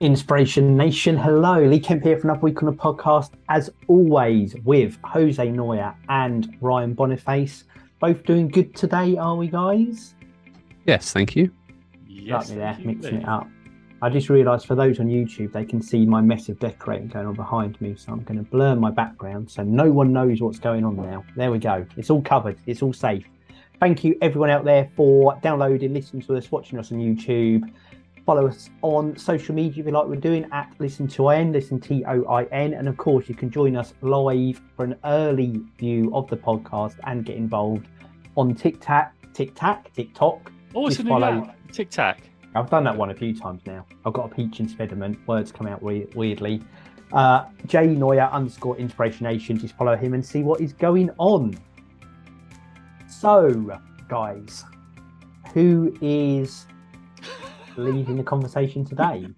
Inspiration Nation, hello. Lee Kemp here for another week on the podcast, as always, with Jose Neuer and Ryan Boniface. Both doing good today, are we, guys? Yes, thank you. Yes, like there, mixing it up. I just realised for those on YouTube, they can see my mess of decorating going on behind me, so I'm going to blur my background so no one knows what's going on now. There we go. It's all covered. It's all safe. Thank you, everyone out there, for downloading, listening to us, watching us on YouTube Follow us on social media if you like we're doing at Listen to IN, Listen T O I N. And of course, you can join us live for an early view of the podcast and get involved on TikTok, TikTok, TikTok. Oh, it's a new follow... TikTok. I've done that one a few times now. I've got a peach impediment. Words come out we- weirdly. Uh, J Neuer underscore inspiration Nation. Just follow him and see what is going on. So, guys, who is leading the conversation today?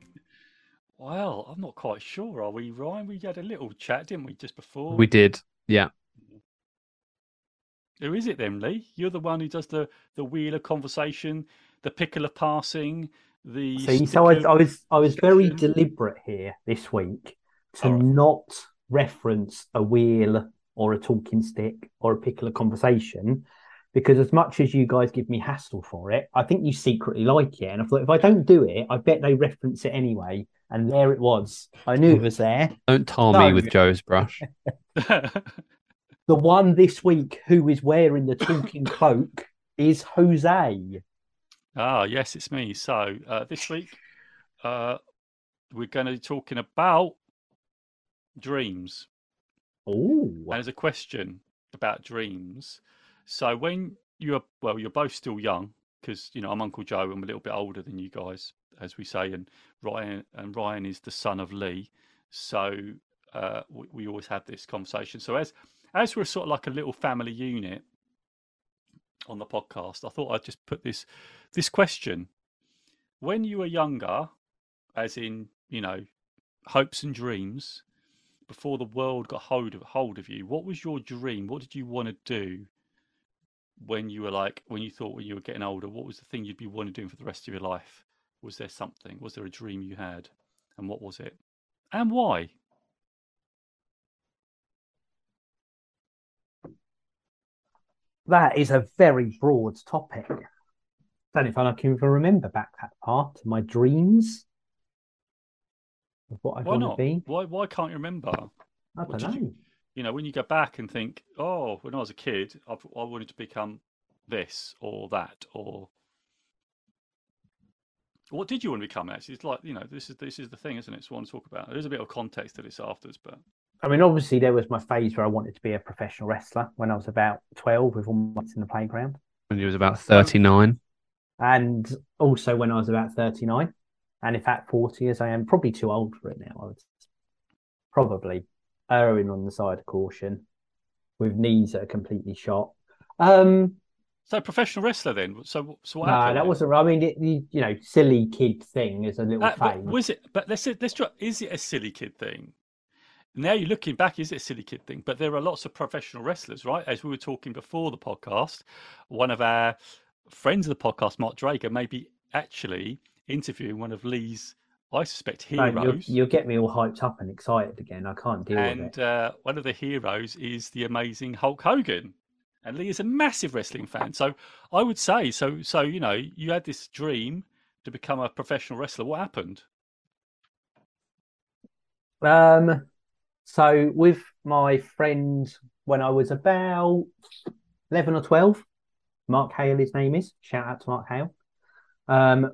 Well, I'm not quite sure. Are we, Ryan? We had a little chat, didn't we, just before? We did, yeah. Who is it then, Lee? You're the one who does the the wheel of conversation, the pickle of passing, the. See, so I, I was I was very deliberate here this week to right. not reference a wheel or a talking stick or a pickle of conversation because as much as you guys give me hassle for it, I think you secretly like it. And I thought if I don't do it, I bet they reference it anyway. And there it was. I knew it was there. Don't tar me with Joe's brush. the one this week who is wearing the talking cloak is Jose. Ah, yes, it's me. So uh, this week, uh, we're going to be talking about dreams. Oh, and there's a question about dreams. So when you're well, you're both still young because you know I'm Uncle Joe. I'm a little bit older than you guys, as we say, and Ryan and Ryan is the son of Lee. So uh, we, we always have this conversation. So as as we're sort of like a little family unit on the podcast, I thought I'd just put this this question: When you were younger, as in you know hopes and dreams, before the world got hold of hold of you, what was your dream? What did you want to do? When you were like when you thought when you were getting older what was the thing you'd be wanting to do for the rest of your life? Was there something? Was there a dream you had? And what was it? And why? That is a very broad topic. I don't know if I can even remember back that part my dreams. Of what I want to be. Why why can't you remember? I don't know you, you know, when you go back and think, oh, when I was a kid, I, I wanted to become this or that, or what did you want to become? Actually, it's like you know, this is this is the thing, isn't it? It's what I want to talk about. There's a bit of context to this afterwards, but I mean, obviously, there was my phase where I wanted to be a professional wrestler when I was about twelve, with all my mates in the playground. When you was about thirty nine, and also when I was about thirty nine, and in fact forty, as I am, probably too old for it now. I would probably erring on the side of caution with knees that are completely shot. Um, so professional wrestler then. So so what no, that then? wasn't. I mean, it, you, you, know, silly kid thing is a little uh, thing. Was it? But let's let's try. Is it a silly kid thing? Now you're looking back, is it a silly kid thing? But there are lots of professional wrestlers, right? As we were talking before the podcast, one of our friends of the podcast, Mark Drager, may be actually interviewing one of Lee's I suspect heroes. No, you'll, you'll, get me all hyped up and excited again. I can't deal and, with it. And uh, one of the heroes is the amazing Hulk Hogan. And Lee is a massive wrestling fan. So I would say, so so you know, you had this dream to become a professional wrestler. What happened? Um, so with my friend when I was about eleven or twelve, Mark Hale, his name is. Shout out to Mark Hale. Um,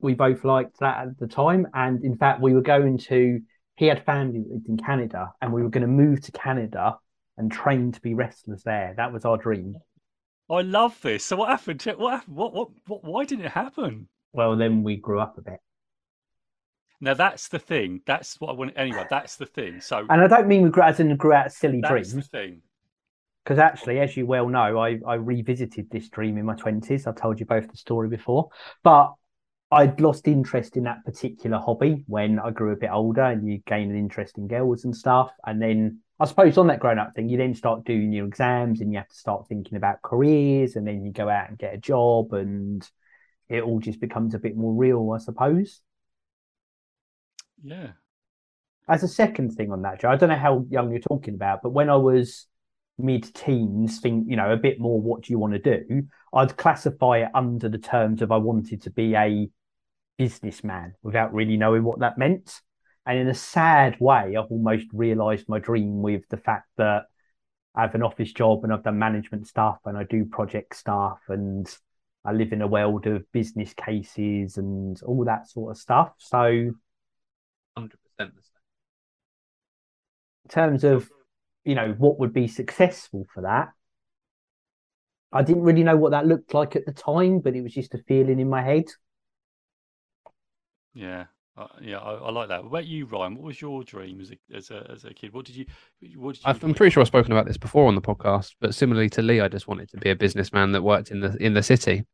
we both liked that at the time. And in fact, we were going to, he had family that lived in Canada, and we were going to move to Canada and train to be wrestlers there. That was our dream. I love this. So what happened? What happened? What, what, what, why didn't it happen? Well, then we grew up a bit. Now that's the thing. That's what I want. Anyway, that's the thing. So, and I don't mean we grew as in grew out silly that's dreams. the thing. Because actually, as you well know, I, I revisited this dream in my twenties. I've told you both the story before, but I'd lost interest in that particular hobby when I grew a bit older and you gain an interest in girls and stuff. And then I suppose on that grown up thing, you then start doing your exams and you have to start thinking about careers and then you go out and get a job and it all just becomes a bit more real, I suppose. Yeah. As a second thing on that, Joe, I don't know how young you're talking about, but when I was mid-teens, think you know a bit more. What do you want to do? I'd classify it under the terms of I wanted to be a businessman without really knowing what that meant. And in a sad way, I've almost realised my dream with the fact that I have an office job and I've done management stuff and I do project stuff and I live in a world of business cases and all that sort of stuff. So, hundred percent. In terms of, you know, what would be successful for that, I didn't really know what that looked like at the time, but it was just a feeling in my head. Yeah, uh, yeah, I, I, like that. What about you, Ryan? What was your dream as a as a, as a kid? What did you? What did you I'm pretty sure I've spoken about this before on the podcast, but similarly to Lee, I just wanted to be a businessman that worked in the in the city.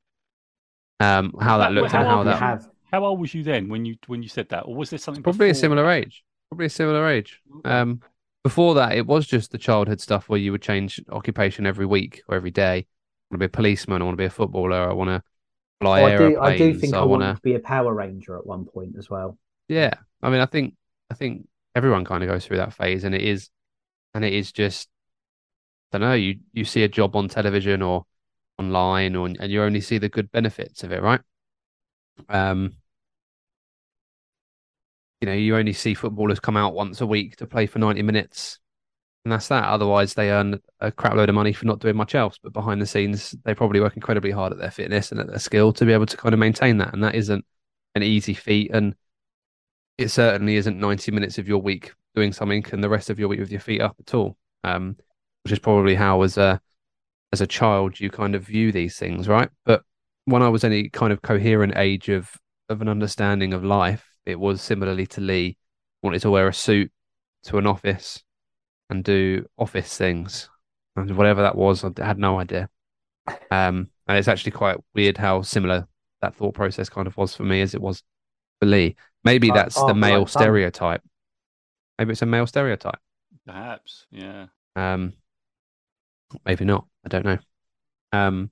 Um, how that looked how and how that. Have... How old was you then when you when you said that, or was there something? Probably a similar that? age. Probably a similar age. Um, before that, it was just the childhood stuff where you would change occupation every week or every day. I want to be a policeman. I want to be a footballer. I want to fly Oh, I do. I do think I, want wanted to be a Power Ranger at one point as well. Yeah, I mean, I think I think everyone kind of goes through that phase, and it is, and it is just, I don't know. You you see a job on television or online, or and you only see the good benefits of it, right? Um, you know, you only see footballers come out once a week to play for ninety minutes, and that's that. Otherwise, they earn a crap load of money for not doing much else. But behind the scenes, they probably work incredibly hard at their fitness and at their skill to be able to kind of maintain that, and that isn't an easy feat, and it certainly isn't 90 minutes of your week doing something and the rest of your week with your feet up at all. Um, which is probably how as a as a child you kind of view these things, right? But when I was any kind of coherent age of of an understanding of life, it was similarly to Lee, wanted to wear a suit to an office and do office things. And whatever that was, I had no idea. Um, and it's actually quite weird how similar that thought process kind of was for me as it was for Lee. Maybe Like, that's oh, the male like fun. stereotype. Maybe it's a male stereotype. Perhaps, yeah. Um, maybe not. I don't know. Um,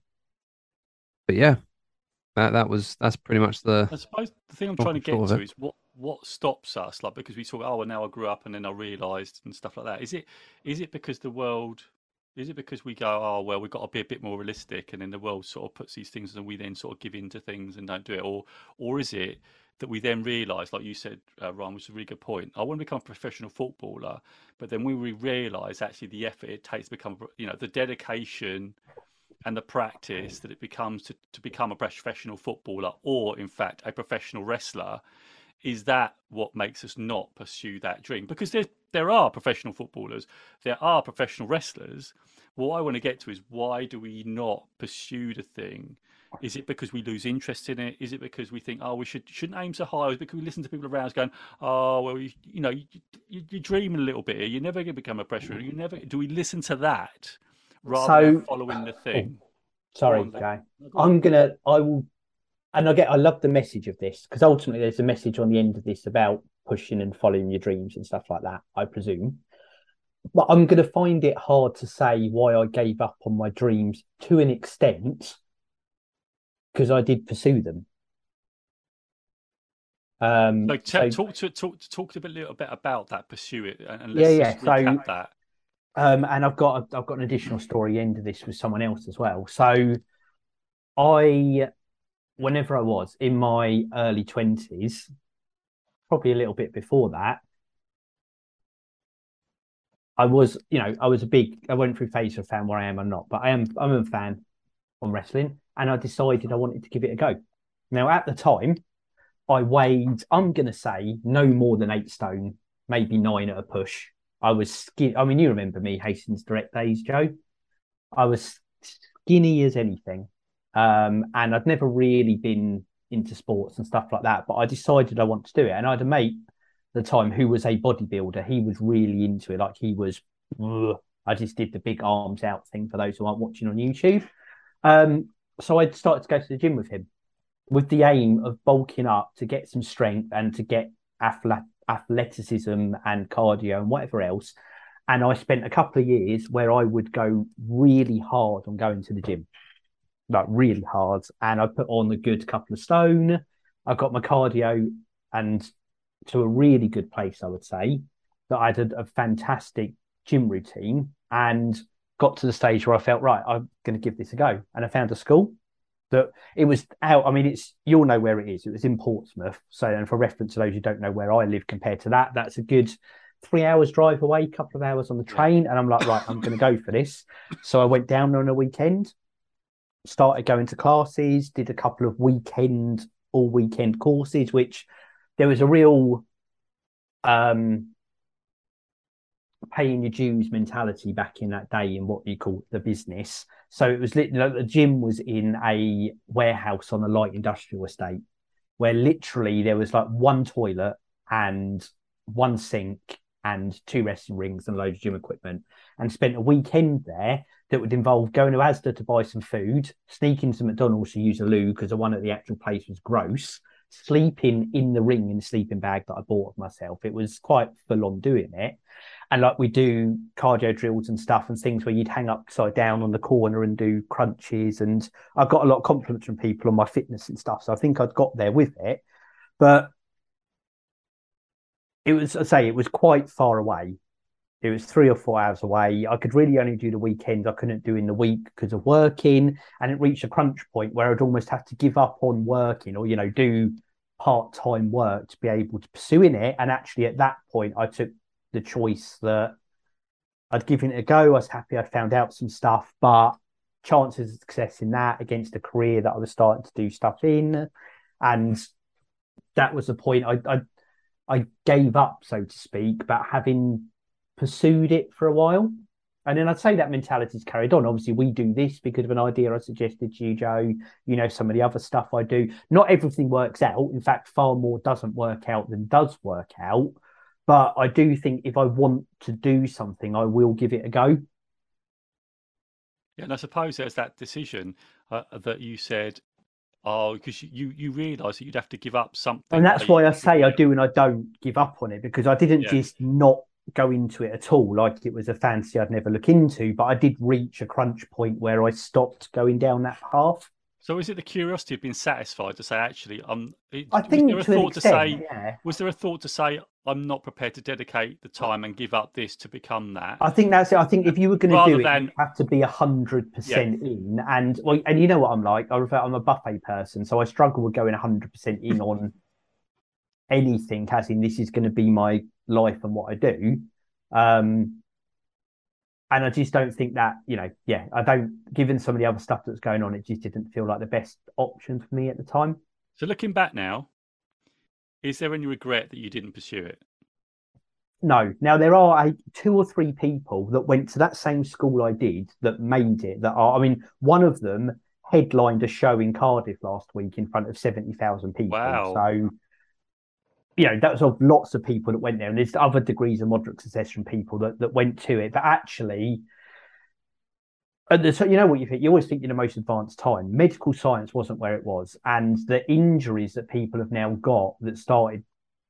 but yeah, that that was that's pretty much the I suppose the thing I'm trying to get sort of to it. is what what stops us, like because we talk, oh, well, now I grew up and then I realised and stuff like that. Is it is it because the world? Is it because we go, oh well, we've got to be a bit more realistic, and then the world sort of puts these things, and we then sort of give in to things and don't do it, or or is it that we then realise, like you said, uh, Ryan, is a really good point. I want to become a professional footballer, but then when we realise actually the effort it takes to become, you know, the dedication and the practice that it becomes to, to become a professional footballer or in fact a professional wrestler is that what makes us not pursue that dream because there there are professional footballers there are professional wrestlers what i want to get to is why do we not pursue the thing is it because we lose interest in it is it because we think oh we should shouldn't aim so high is it because we listen to people around us going oh well you, you know you, you, you're dreaming a little bit here you're never going to become a professional you never do we listen to that rather than following the oh, thing Sorry, on, then. Jay. No. I'm gonna. I will. And I get. I love the message of this because ultimately there's a message on the end of this about pushing and following your dreams and stuff like that. I presume. But I'm gonna find it hard to say why I gave up on my dreams to an extent because I did pursue them. Um, So, so- talk to talk talk a bit little bit about that. Pursue it, and, and Yeah, let's yeah, just so- that. Um, and I've got I've got an additional story end of this with someone else as well. So, I, whenever I was in my early twenties, probably a little bit before that, I was, you know, I was a big. I went through phase of fan where I am or not, but I am I'm a fan on wrestling, and I decided I wanted to give it a go. Now, at the time, I weighed, I'm gonna say, no more than eight stone, maybe nine at a push. I was skin. I mean, you remember me, Hastings Direct Days, Joe. I was skinny as anything, um, and I'd never really been into sports and stuff like that. But I decided I wanted to do it, and I had a mate at the time who was a bodybuilder. He was really into it. Like he was. ugh. I just did the big arms out thing for those who aren't watching on YouTube. Um, so I started to go to the gym with him, with the aim of bulking up to get some strength and to get athleticism and cardio and whatever else. And I spent a couple of years where I would go really hard on going to the gym, like really hard. And I put on a good couple of stone. I got my cardio and to a really good place, I would say, that I did a, fantastic gym routine and got to the stage where I felt right, I'm going to give this a go. And I found a school that it was out. I mean, it's you'll know where it is. It was in Portsmouth. So, and for reference to those who don't know where I live compared to that, that's a good three hours drive away, couple of hours on the train. And I'm like, right, I'm going to go for this. So I went down on a weekend, started going to classes, did a couple of weekend, all weekend courses, which there was a real um paying your dues mentality back in that day in what you call the business. So it was literally the gym was in a warehouse on a light industrial estate where literally there was like one toilet and one sink and two wrestling rings and a load of gym equipment and spent a weekend there that would involve going to Asda to buy some food, sneaking to McDonald's to use a loo because the one at the actual place was gross, sleeping in the ring in the sleeping bag that I bought of myself. It was quite full on doing it and like we do cardio drills and stuff and things where you'd hang upside down on the corner and do crunches and I got a lot of compliments from people on my fitness and stuff so I think I'd got there with it but it was I say it was quite far away. It was three or four hours away. I could really only do the weekends. I couldn't do in the week because of working and it reached a crunch point where I'd almost have to give up on working or you know do part-time work to be able to pursue in it. And actually at that point I took the choice that I'd given it a go. I was happy I'd found out some stuff, but chances of success in that against a career that I was starting to do stuff in, and that was the point. I I, I gave up, so to speak, but having pursued it for a while. And then I'd say that mentality's carried on. Obviously, we do this because of an idea I suggested to you, Joe. You know, some of the other stuff I do. Not everything works out. In fact, far more doesn't work out than does work out. But I do think if I want to do something, I will give it a go. Yeah, and I suppose there's that decision uh, that you said, oh, because you you realise that you'd have to give up something. And that's why I say I do and I don't give up on it because I didn't yeah. just not go into it at all like it was a fancy I'd never look into, but I did reach a crunch point where I stopped going down that path. So is it the curiosity of being satisfied to say, actually, I'm? I think there a thought extent, to say, yeah. was there a thought to say, I'm not prepared to dedicate the time and give up this to become that? I think that's it. I think if you were going to do it, than... you have to be a hundred percent in. And well, and you know what I'm like. I refer, I'm a buffet person, so I struggle with going hundred percent in on anything. As in, this is going to be my life and what I do. Um, and I just don't think that you know, yeah, I don't. Given some of the other stuff that's going on, it just didn't feel like the best option for me at the time. So looking back now, is there any regret that you didn't pursue it? No. Now there are a, two or three people that went to that same school I did that made it. That are, I mean, one of them headlined a show in Cardiff last week in front of seventy thousand people. Wow. So you know, that's of lots of people that went there, and there's other degrees of moderate success from people that, that went to it. But actually, so you know what you think? You always think you're the most advanced time. Medical science wasn't where it was, and the injuries that people have now got that started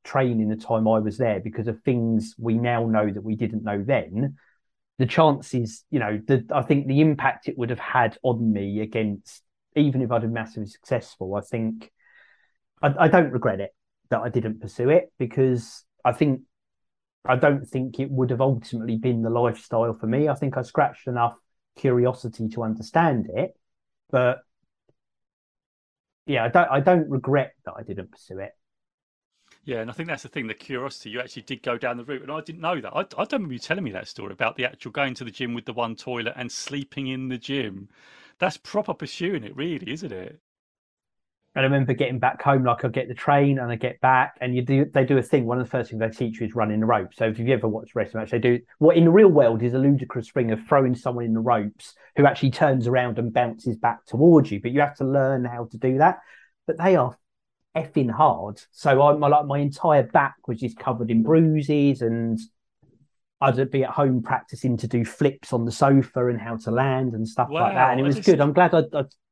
training the time I was there because of things we now know that we didn't know then. The chances, you know, the, I think the impact it would have had on me against, even if I'd been massively successful, I think I, I don't regret it that I didn't pursue it because I think I don't think it would have ultimately been the lifestyle for me. I think I scratched enough curiosity to understand it, but yeah, I don't I don't regret that I didn't pursue it. Yeah, and I think that's the thing, the curiosity. You actually did go down the route, and I didn't know that. I, I don't remember you telling me that story about the actual going to the gym with the one toilet and sleeping in the gym. That's proper pursuing it, really, isn't it? And I remember getting back home, like I get the train and I get back, and you do they do a thing. One of the first things they teach you is running the ropes. So if you've ever watched wrestling match, they do what in the real world is a ludicrous thing of throwing someone in the ropes who actually turns around and bounces back towards you. But you have to learn how to do that. But they are effing hard. So I'm like my entire back was just covered in bruises and I'd be at home practicing to do flips on the sofa and how to land and stuff wow, like that. And it was just... good. I'm glad I,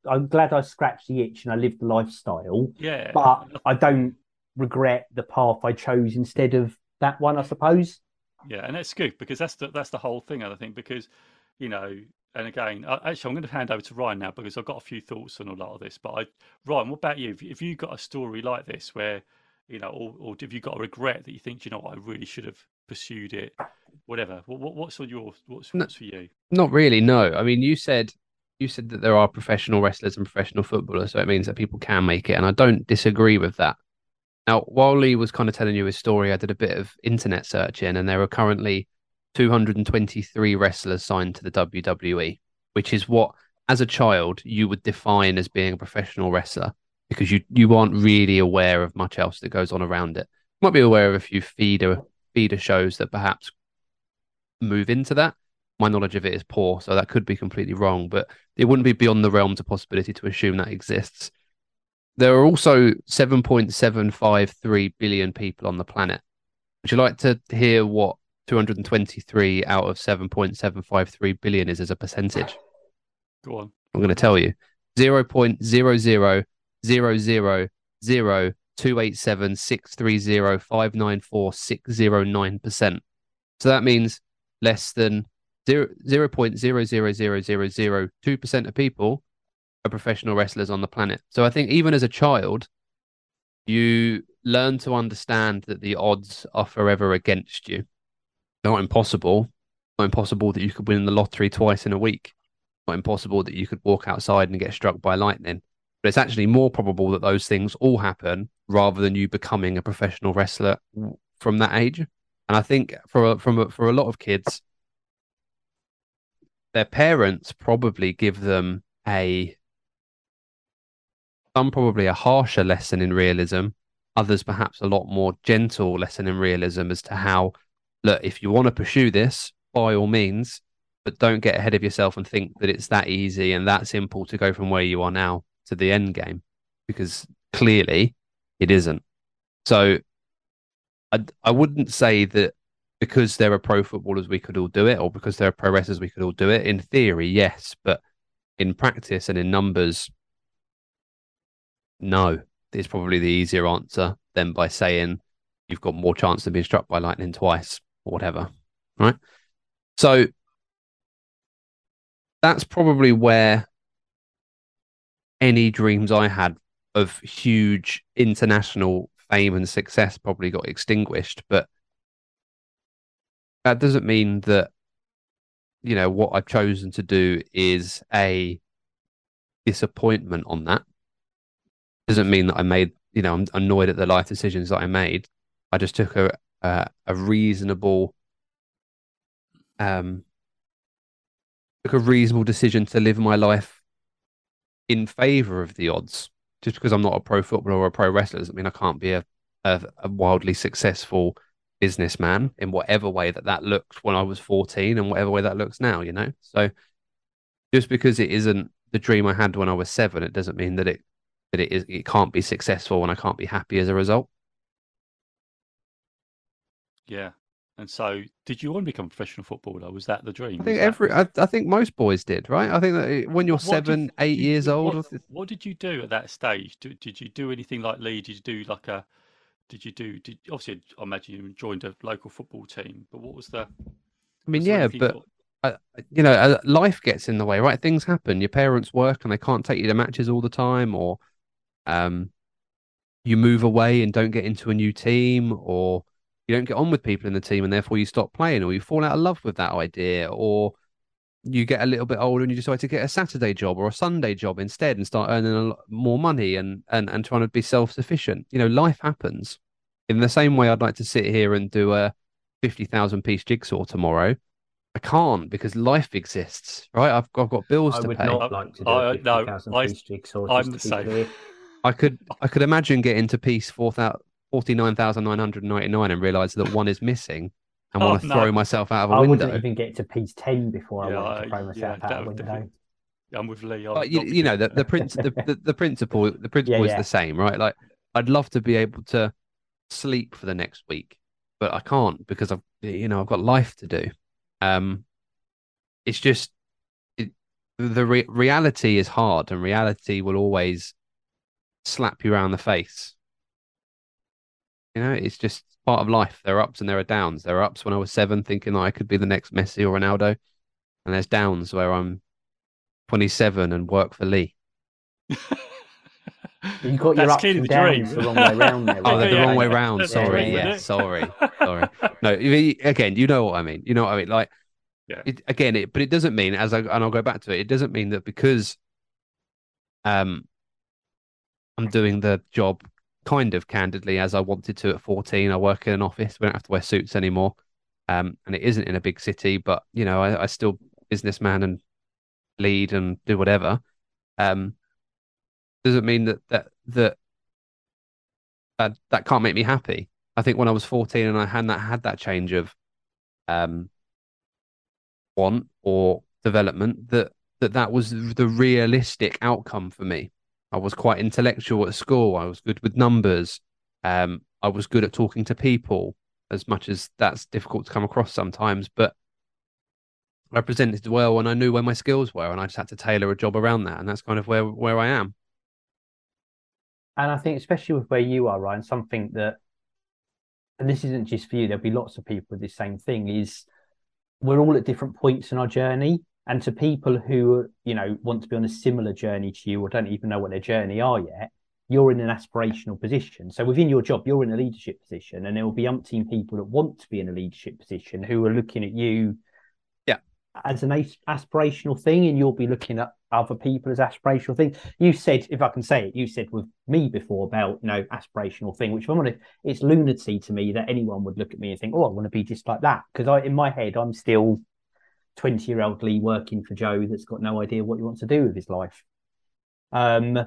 I, am glad I scratched the itch and I lived the lifestyle. Yeah. But I don't regret the path I chose instead of that one, I suppose. Yeah, and that's good because that's the that's the whole thing. I think because you know, and again, actually, I'm going to hand over to Ryan now because I've got a few thoughts on a lot of this. But I, Ryan, what about you? If, if you got a story like this where You know, or, or have you got a regret that you think, you know, what, I really should have pursued it? Whatever. What, what what's on your what's No. what's for you? Not really. No. I mean, you said you said that there are professional wrestlers and professional footballers, so it means that people can make it, and I don't disagree with that. Now, while Lee was kind of telling you his story, I did a bit of internet searching, and there are currently 223 wrestlers signed to the WWE, which is what, as a child, you would define as being a professional wrestler because you you aren't really aware of much else that goes on around it. You might be aware of a few feeder feeder shows that perhaps move into that. My knowledge of it is poor, so that could be completely wrong, but it wouldn't be beyond the realms of possibility to assume that exists. There are also 7.753 billion people on the planet. Would you like to hear what 223 out of 7.753 billion is as a percentage? Go on. I'm going to tell you 0.0000287630594609609%. So that means less than 0, 0.0000002% of people are professional wrestlers on the planet. So I think even as a child, you learn to understand that the odds are forever against you. Not impossible. Not impossible that you could win the lottery twice in a week. Not impossible that you could walk outside and get struck by lightning. But it's actually more probable that those things all happen rather than you becoming a professional wrestler from that age. And I think for from for a lot of kids, their parents probably give them a some probably a harsher lesson in realism, others perhaps a lot more gentle lesson in realism as to how look if you want to pursue this by all means, but don't get ahead of yourself and think that it's that easy and that simple to go from where you are now to the end game because clearly it isn't. So I I wouldn't say that because there are pro footballers we could all do it or because there are pro wrestlers we could all do it. In theory, yes, but in practice and in numbers, no. Is probably the easier answer than by saying you've got more chance of being struck by lightning twice or whatever. Right. So that's probably where any dreams I had of huge international fame and success probably got extinguished. But that doesn't mean that, you know, what I've chosen to do is a disappointment on that. Doesn't mean that I made, you know, I'm annoyed at the life decisions that I made. I just took a a, reasonable, um, took a reasonable decision to live my life in favor of the odds. Just because I'm not a pro footballer or a pro wrestler doesn't mean I can't be a, a, a wildly successful businessman in whatever way that that looked when I was 14 and whatever way that looks now, you know? So just because it isn't the dream I had when I was seven, it doesn't mean that it, that it is, it can't be successful and I can't be happy as a result. Yeah. And so, did you want to become a professional footballer? Was that the dream? I think that- every, I, I think most boys did, right? I think that when you're What did- seven, eight did- years old, What, what did you do at that stage? Did, did you do anything like Lee? Did you do like a? Did you do? Did obviously? I imagine you joined a local football team. But what was the? I mean, yeah, but uh, you know, uh, life gets in the way, right? Things happen. Your parents work and they can't take you to matches all the time, or um, you move away and don't get into a new team, or you don't get on with people in the team and therefore you stop playing, or you fall out of love with that idea, or you get a little bit older and you decide to get a Saturday job or a Sunday job instead and start earning a lot more money and and and trying to be self sufficient. You know, life happens. In the same way, I'd like to sit here and do a fifty thousand piece jigsaw tomorrow. I can't because life exists, right? I've I've got bills I to would pay. not like to do I- a I- no, 50,000 I- piece jigsaw. I'm the same. clear. I could I could imagine getting to piece four thousand forty nine thousand nine hundred ninety nine and realize that one is missing and Oh, want to no. throw myself out of a I window. I wouldn't even get to piece 10 before Yeah, I wanted I- to throw myself that out of a window. definitely- I'm with Lee. I But you, you know the the, princ- the the the principle the principle is yeah. the same, right? Like I'd love to be able to sleep for the next week, but I can't because I've you know I've got life to do. Um, it's just it, the re- reality is hard, and reality will always slap you around the face. You know, it's just part of life. There are ups and there are downs. There are ups when I was seven, thinking that I could be the next Messi or Ronaldo, and there's downs where I'm 27 and work for Lee. You got your That's ups and the downs dream. the wrong way round there. Oh, right? they're the Yeah, wrong way round. That's Sorry. right, Yeah, sorry. Sorry. No, again, you know what I mean. You know what I mean. Like, Yeah. it, again, it, but it doesn't mean, as I and I'll go back to it. It doesn't mean that because, um, I'm doing the job kind of candidly as I wanted to at 14. I work in an office. We don't have to wear suits anymore. Um, and it isn't in a big city, but you know, I, I still businessman and lead and do whatever. Um, doesn't mean that that that that that can't make me happy. I think when I was 14 and I had that had that change of um want or development that that that was the realistic outcome for me. I was quite intellectual at school. I was good with numbers. Um, I was good at talking to people, as much as that's difficult to come across sometimes. But I presented well, and I knew where my skills were, and I just had to tailor a job around that, and that's kind of where where I am. And I think, especially with where you are, Ryan, something that, and this isn't just for you, there'll be lots of people with the same thing, is we're all at different points in our journey. And to people who, you know, want to be on a similar journey to you or don't even know what their journey are yet, you're in an aspirational position. So within your job, you're in a leadership position, and there will be umpteen people that want to be in a leadership position who are looking at you Yeah. as an aspirational thing, and you'll be looking at other people as aspirational thing. You said, if I can say it, you said with me before about you know aspirational thing, which I'm gonna, it's lunacy to me that anyone would look at me and think, oh, I want to be just like that, because I, in my head, I'm still 20 year old Lee working for Joe that's got no idea what he wants to do with his life. Um,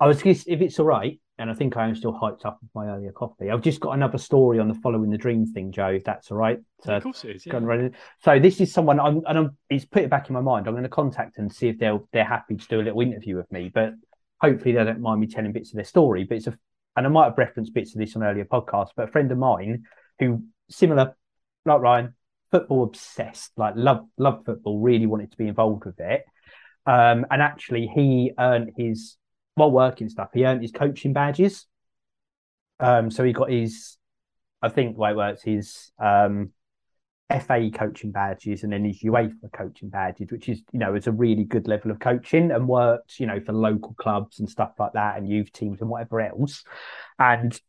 I was just, if it's all right, and I think I am still hyped up with my earlier coffee. I've just got another story on the following the dream thing, Joe. If that's all right. Yeah, of course it is. Yeah. and run it. So this is someone I'm, and I'm, it's put it back in my mind. I'm going to contact and see if they'll they're happy to do a little interview with me. But hopefully they don't mind me telling bits of their story. But it's a, and I might have referenced bits of this on earlier podcasts. But a friend of mine who similar, like Ryan, football obsessed, like love love football, really wanted to be involved with it. Um, and actually, he earned his while working stuff. He earned his coaching badges. Um, so he got his, I think the way it works, his um, FA coaching badges and then his UEFA coaching badges, which is, you know, it's a really good level of coaching and worked, you know, for local clubs and stuff like that and youth teams and whatever else. And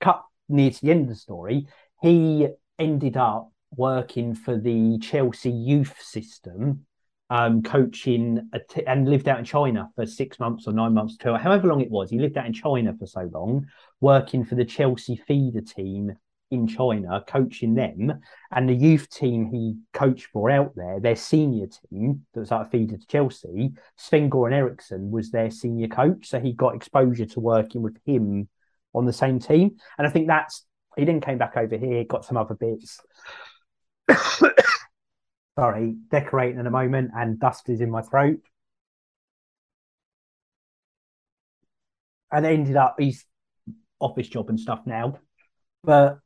cut near to the end of the story, he ended up working for the Chelsea youth system, um, coaching t- and lived out in China for six months or nine months to however long it was. He lived out in China for so long, working for the Chelsea feeder team in China, coaching them. And the youth team he coached for out there, their senior team that was like a feeder to Chelsea, Sven Goran Eriksson was their senior coach. So he got exposure to working with him on the same team. And I think that's he then came back over here, got some other bits. Sorry, decorating in a moment, and dust is in my throat. And ended up he's office job and stuff now, but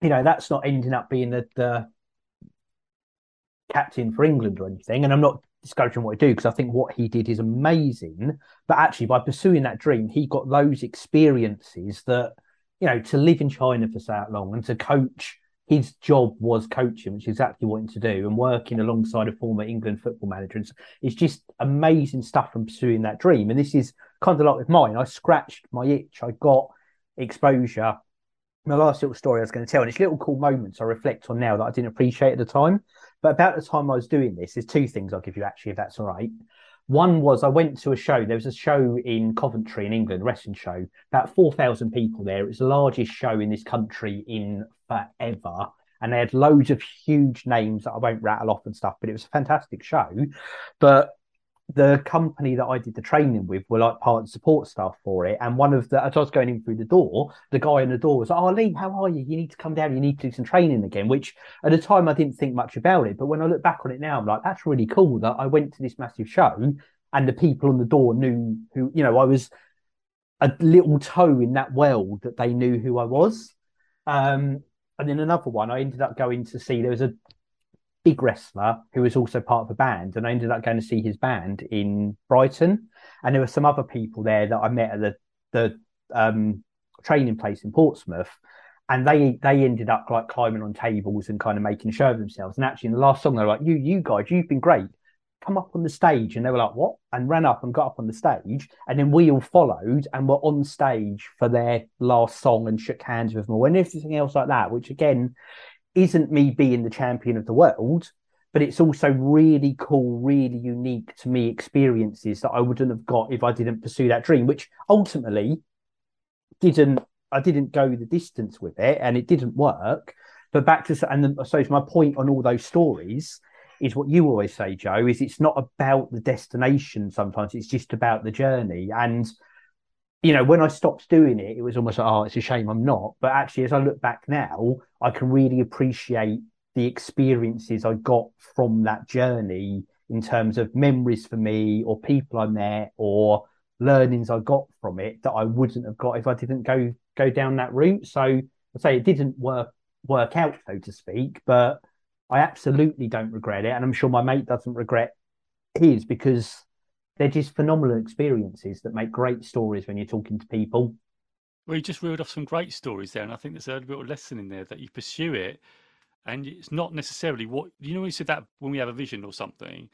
you know that's not ending up being the, the captain for England or anything. And I'm not discouraging what he do because I think what he did is amazing. But actually, by pursuing that dream, he got those experiences that you know to live in China for so long and to coach. His job was coaching, which is exactly what he wanted to do, and working alongside a former England football manager. It's, it's just amazing stuff from pursuing that dream. And this is kind of like with mine. I scratched my itch. I got exposure. My last little story I was going to tell, and it's little cool moments I reflect on now that I didn't appreciate at the time. But about the time I was doing this, there's two things I'll give you actually, if that's all right. One was I went to a show. There was a show in Coventry in England, wrestling show, about 4,000 people there. It was the largest show in this country in forever. And they had loads of huge names that I won't rattle off and stuff, but it was a fantastic show. But the company that I did the training with were like part the support staff for it. And one of the, as I was going in through the door, the guy in the door was, Oh, Lee, how are you? You need to come down. You need to do some training again, which at the time I didn't think much about it. But when I look back on it now, I'm like, that's really cool that I went to this massive show and the people on the door knew who, you know, I was a little toe in that world that they knew who I was. Um, and then another one, I ended up going to see, there was a big wrestler who was also part of a band, and I ended up going to see his band in Brighton. And there were some other people there that I met at the the um, training place in Portsmouth, and they they ended up like climbing on tables and kind of making a show of themselves. And actually, in the last song, they're like, "You you guys, you've been great. come up on the stage and they were like, what? And ran up and got up on the stage. And then we all followed and were on stage for their last song and shook hands with them and everything else like that, which again isn't me being the champion of the world, but it's also really cool, really unique to me experiences that I wouldn't have got if I didn't pursue that dream, which ultimately didn't I didn't go the distance with it and it didn't work. But back to and I suppose my point on all those stories is what you always say, Joe, is it's not about the destination sometimes, it's just about the journey. And you know, when I stopped doing it, it was almost like, oh, it's a shame I'm not. But actually, as I look back now, I can really appreciate the experiences I got from that journey in terms of memories for me or people I met or learnings I got from it that I wouldn't have got if I didn't go go down that route. So I say it didn't work work out, so to speak, but I absolutely don't regret it, and I'm sure my mate doesn't regret his because they're just phenomenal experiences that make great stories when you're talking to people. Well, you just reeled off some great stories there, and I think there's a little lesson in there that you pursue it, and it's not necessarily what you know. You said that when we have a vision or something,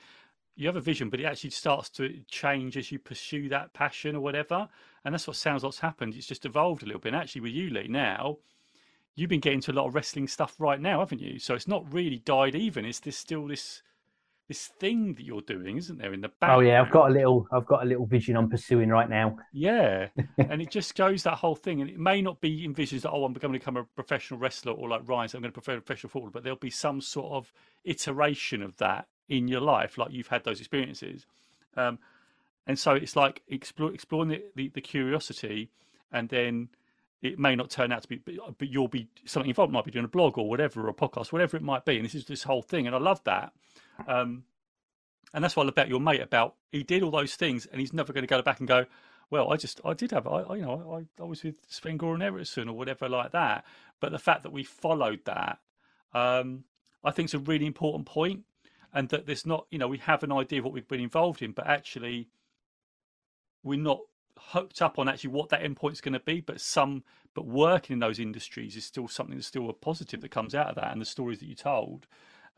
you have a vision, but it actually starts to change as you pursue that passion or whatever. And that's what sounds like's happened. It's just evolved a little bit. And actually, with you, Lee, now you've been getting to a lot of wrestling stuff right now, haven't you? So it's not really died even. It's this still this this thing that you're doing, isn't there, in the back? Oh yeah, I've got a little I've got a little vision I'm pursuing right now. Yeah. and it just goes that whole thing. And it may not be envisioned that, oh, I'm going to become a professional wrestler or like Ryan, so I'm going to prefer professional football, but there'll be some sort of iteration of that in your life, like you've had those experiences. Um, and so it's like explore, exploring the, the, the, curiosity, and then it may not turn out to be, but, but you'll be something involved. Might be doing a blog or whatever, or a podcast, whatever it might be. And this is this whole thing, and I love that. Um, and that's what I love about your mate. About he did all those things, and he's never going to go back and go, well, I just I did have I, I you know I, I was with Sven Goran Eriksson or whatever like that. But the fact that we followed that, um, I think, is a really important point and that there's not, you know, we have an idea of what we've been involved in, but actually we're not hooked up on actually what that endpoint is going to be. But some, but working in those industries is still something that's still a positive that comes out of that, and the stories that you told.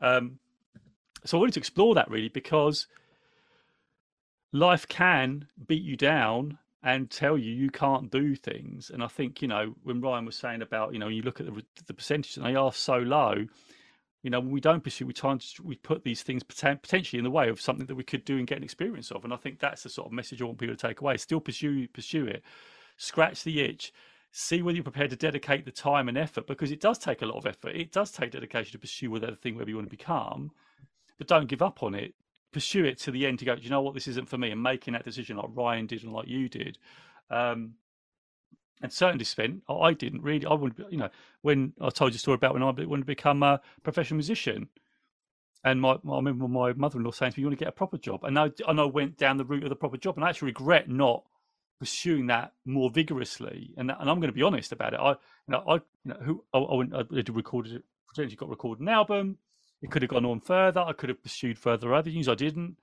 Um, so I wanted to explore that really because life can beat you down and tell you you can't do things. And I think you know when Ryan was saying about you know you look at the the percentage and they are so low, you know, when we don't pursue, we try and we put these things potentially in the way of something that we could do and get an experience of. And I think that's the sort of message I want people to take away. Still pursue pursue it, scratch the itch, see whether you're prepared to dedicate the time and effort because it does take a lot of effort. It does take dedication to pursue whatever thing wherever you want to become, but don't give up on it. Pursue it to the end to go. Do you know what? This isn't for me. And making that decision like Ryan did and like you did. Um, and certainly spent. I didn't really. I would, you know, when I told you a story about when I wanted to become a professional musician, and my, I remember my mother-in-law saying to me, "You want to get a proper job?" And I, and I went down the route of the proper job, and I actually regret not pursuing that more vigorously. And and I'm going to be honest about it. I, you know, I, you know, who I, I went, I recorded, potentially got recorded an album. It could have gone on further. I could have pursued further avenues. I didn't.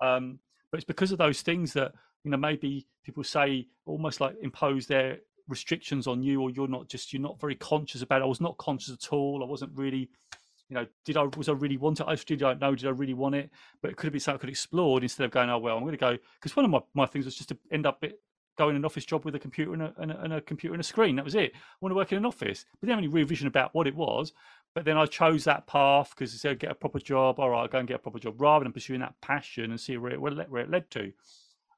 Um, but it's because of those things that you know maybe people say almost like impose their restrictions on you or you're not just you're not very conscious about it. I was not conscious at all. I wasn't really you know, did I was I really want it? I I don't know, did I really want it? But it could have been something I could explore instead of going, oh well, I'm going to go because one of my, my things was just to end up going in an office job with a computer and a, and a, and a computer and a screen. That was it. I want to work in an office, but then only revision about what it was. But then I chose that path because it said get a proper job. All right, I'll go and get a proper job rather than pursuing that passion and see where it where it led to.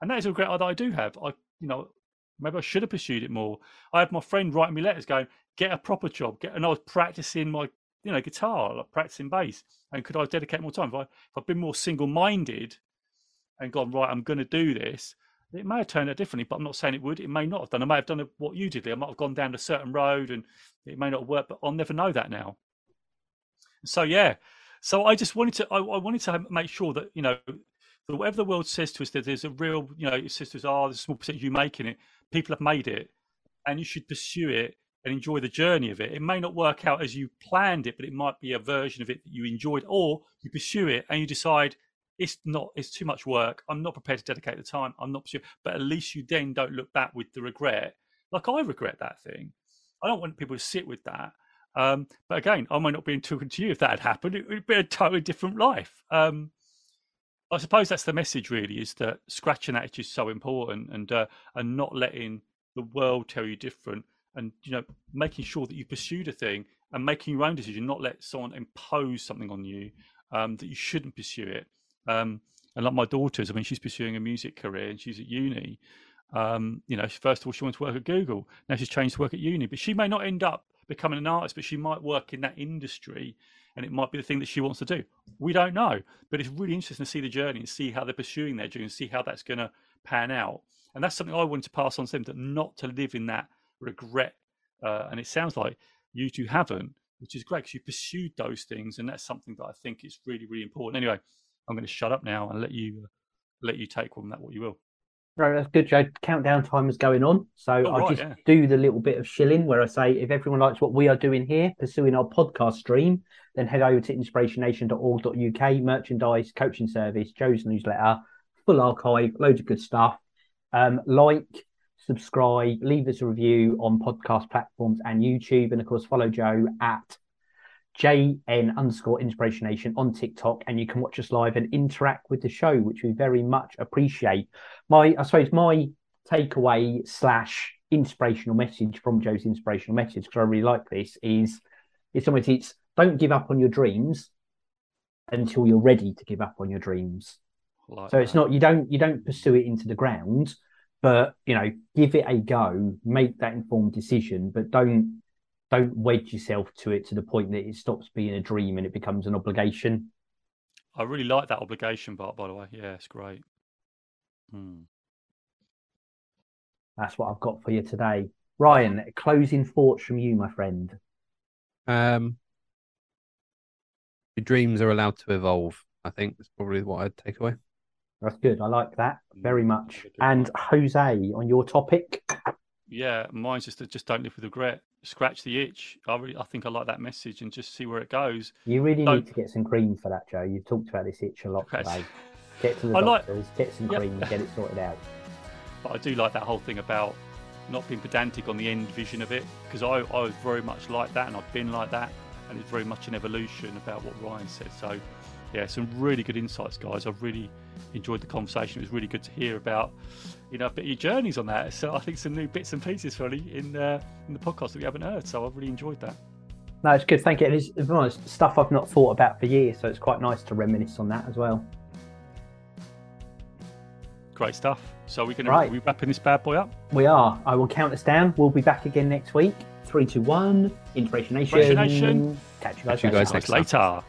And that is a regret that I do have. I you know Maybe I should have pursued it more. I had my friend writing me letters going, get a proper job. Get, and I was practicing my, you know, guitar, like practicing bass. And could I dedicate more time? If, I, if I'd been more single minded and gone, right, I'm going to do this, it may have turned out differently, but I'm not saying it would. It may not have done. I may have done what you did. there. I might have gone down a certain road and it may not work, but I'll never know that now. So, yeah. So I just wanted to, I, I wanted to make sure that, you know, whatever the world says to us that there's a real, you know, says to us, oh, small percentage you making it people have made it and you should pursue it and enjoy the journey of it. It may not work out as you planned it, but it might be a version of it that you enjoyed, or you pursue it and you decide it's not, it's too much work. I'm not prepared to dedicate the time. I'm not pursuing, but at least you then don't look back with the regret. Like I regret that thing. I don't want people to sit with that. Um, but again, I might not be talking to you if that had happened. It would be a totally different life. Um, I suppose that's the message, really, is that scratching that itch is so important, and uh, and not letting the world tell you different, and you know, making sure that you pursued a thing and making your own decision, not let someone impose something on you um, that you shouldn't pursue it. Um, and like my daughters, I mean, she's pursuing a music career and she's at uni. Um, you know, first of all, she wants to work at Google. Now she's changed to work at uni, but she may not end up becoming an artist, but she might work in that industry and it might be the thing that she wants to do. We don't know, but it's really interesting to see the journey and see how they're pursuing their dream and see how that's going to pan out. And that's something I wanted to pass on to them, that not to live in that regret. Uh, and it sounds like you two haven't, which is great because you pursued those things, and that's something that I think is really, really important. Anyway, I'm going to shut up now and let you uh, let you take on that what you will. Right, that's good, Joe. Countdown time is going on. So Oh, I'll right, just yeah. do the little bit of shilling where I say if everyone likes what we are doing here, pursuing our podcast stream, then head over to inspirationnation.org.uk, merchandise, coaching service, Joe's newsletter, full archive, loads of good stuff. Um, like, subscribe, leave us a review on podcast platforms and YouTube. And of course, follow Joe at JN underscore Inspiration Nation on TikTok, and you can watch us live and interact with the show, which we very much appreciate. My, I suppose, my takeaway slash inspirational message from Joe's inspirational message, because I really like this, is it's almost it's don't give up on your dreams until you're ready to give up on your dreams. Like So it's not you don't you don't pursue it into the ground, but you know, give it a go, make that informed decision, but don't don't wedge yourself to it to the point that it stops being a dream and it becomes an obligation. I really like that obligation part, by the way. Yeah, it's great. Hmm. That's what I've got for you today. Ryan, closing thoughts from you, my friend. Um, your dreams are allowed to evolve. I think that's probably what I'd take away. That's good. I like that very Mm, much. that's a good And Jose, on your topic, Yeah, mine's just that just don't live with regret. Scratch the itch. I really, I think I like that message, and just see where it goes. you really So- need to get some cream for that, Joe. You've talked about this itch a lot Okay. today. Get to the I like- doctors, get some cream, and get it sorted out. But I do like that whole thing about not being pedantic on the end vision of it, because I, I was very much like that, and I've been like that, and it's very much an evolution about what Ryan said. So, yeah, some really good insights, guys. I've really enjoyed the conversation. It was really good to hear about, you know, a bit of your journeys on that. So I think some new bits and pieces, really, in uh, in the podcast that we haven't heard. So I've really enjoyed that. No, it's good. Thank you. And it's, to be honest, stuff I've not thought about for years, so it's quite nice to reminisce on that as well. Great stuff. So we're going Right. to we wrapping this bad boy up. We are. I will count us down. We'll be back again next week. Three, two, one. Inspiration Nation. Inspiration Nation. Catch you guys Catch you later. guys next Later.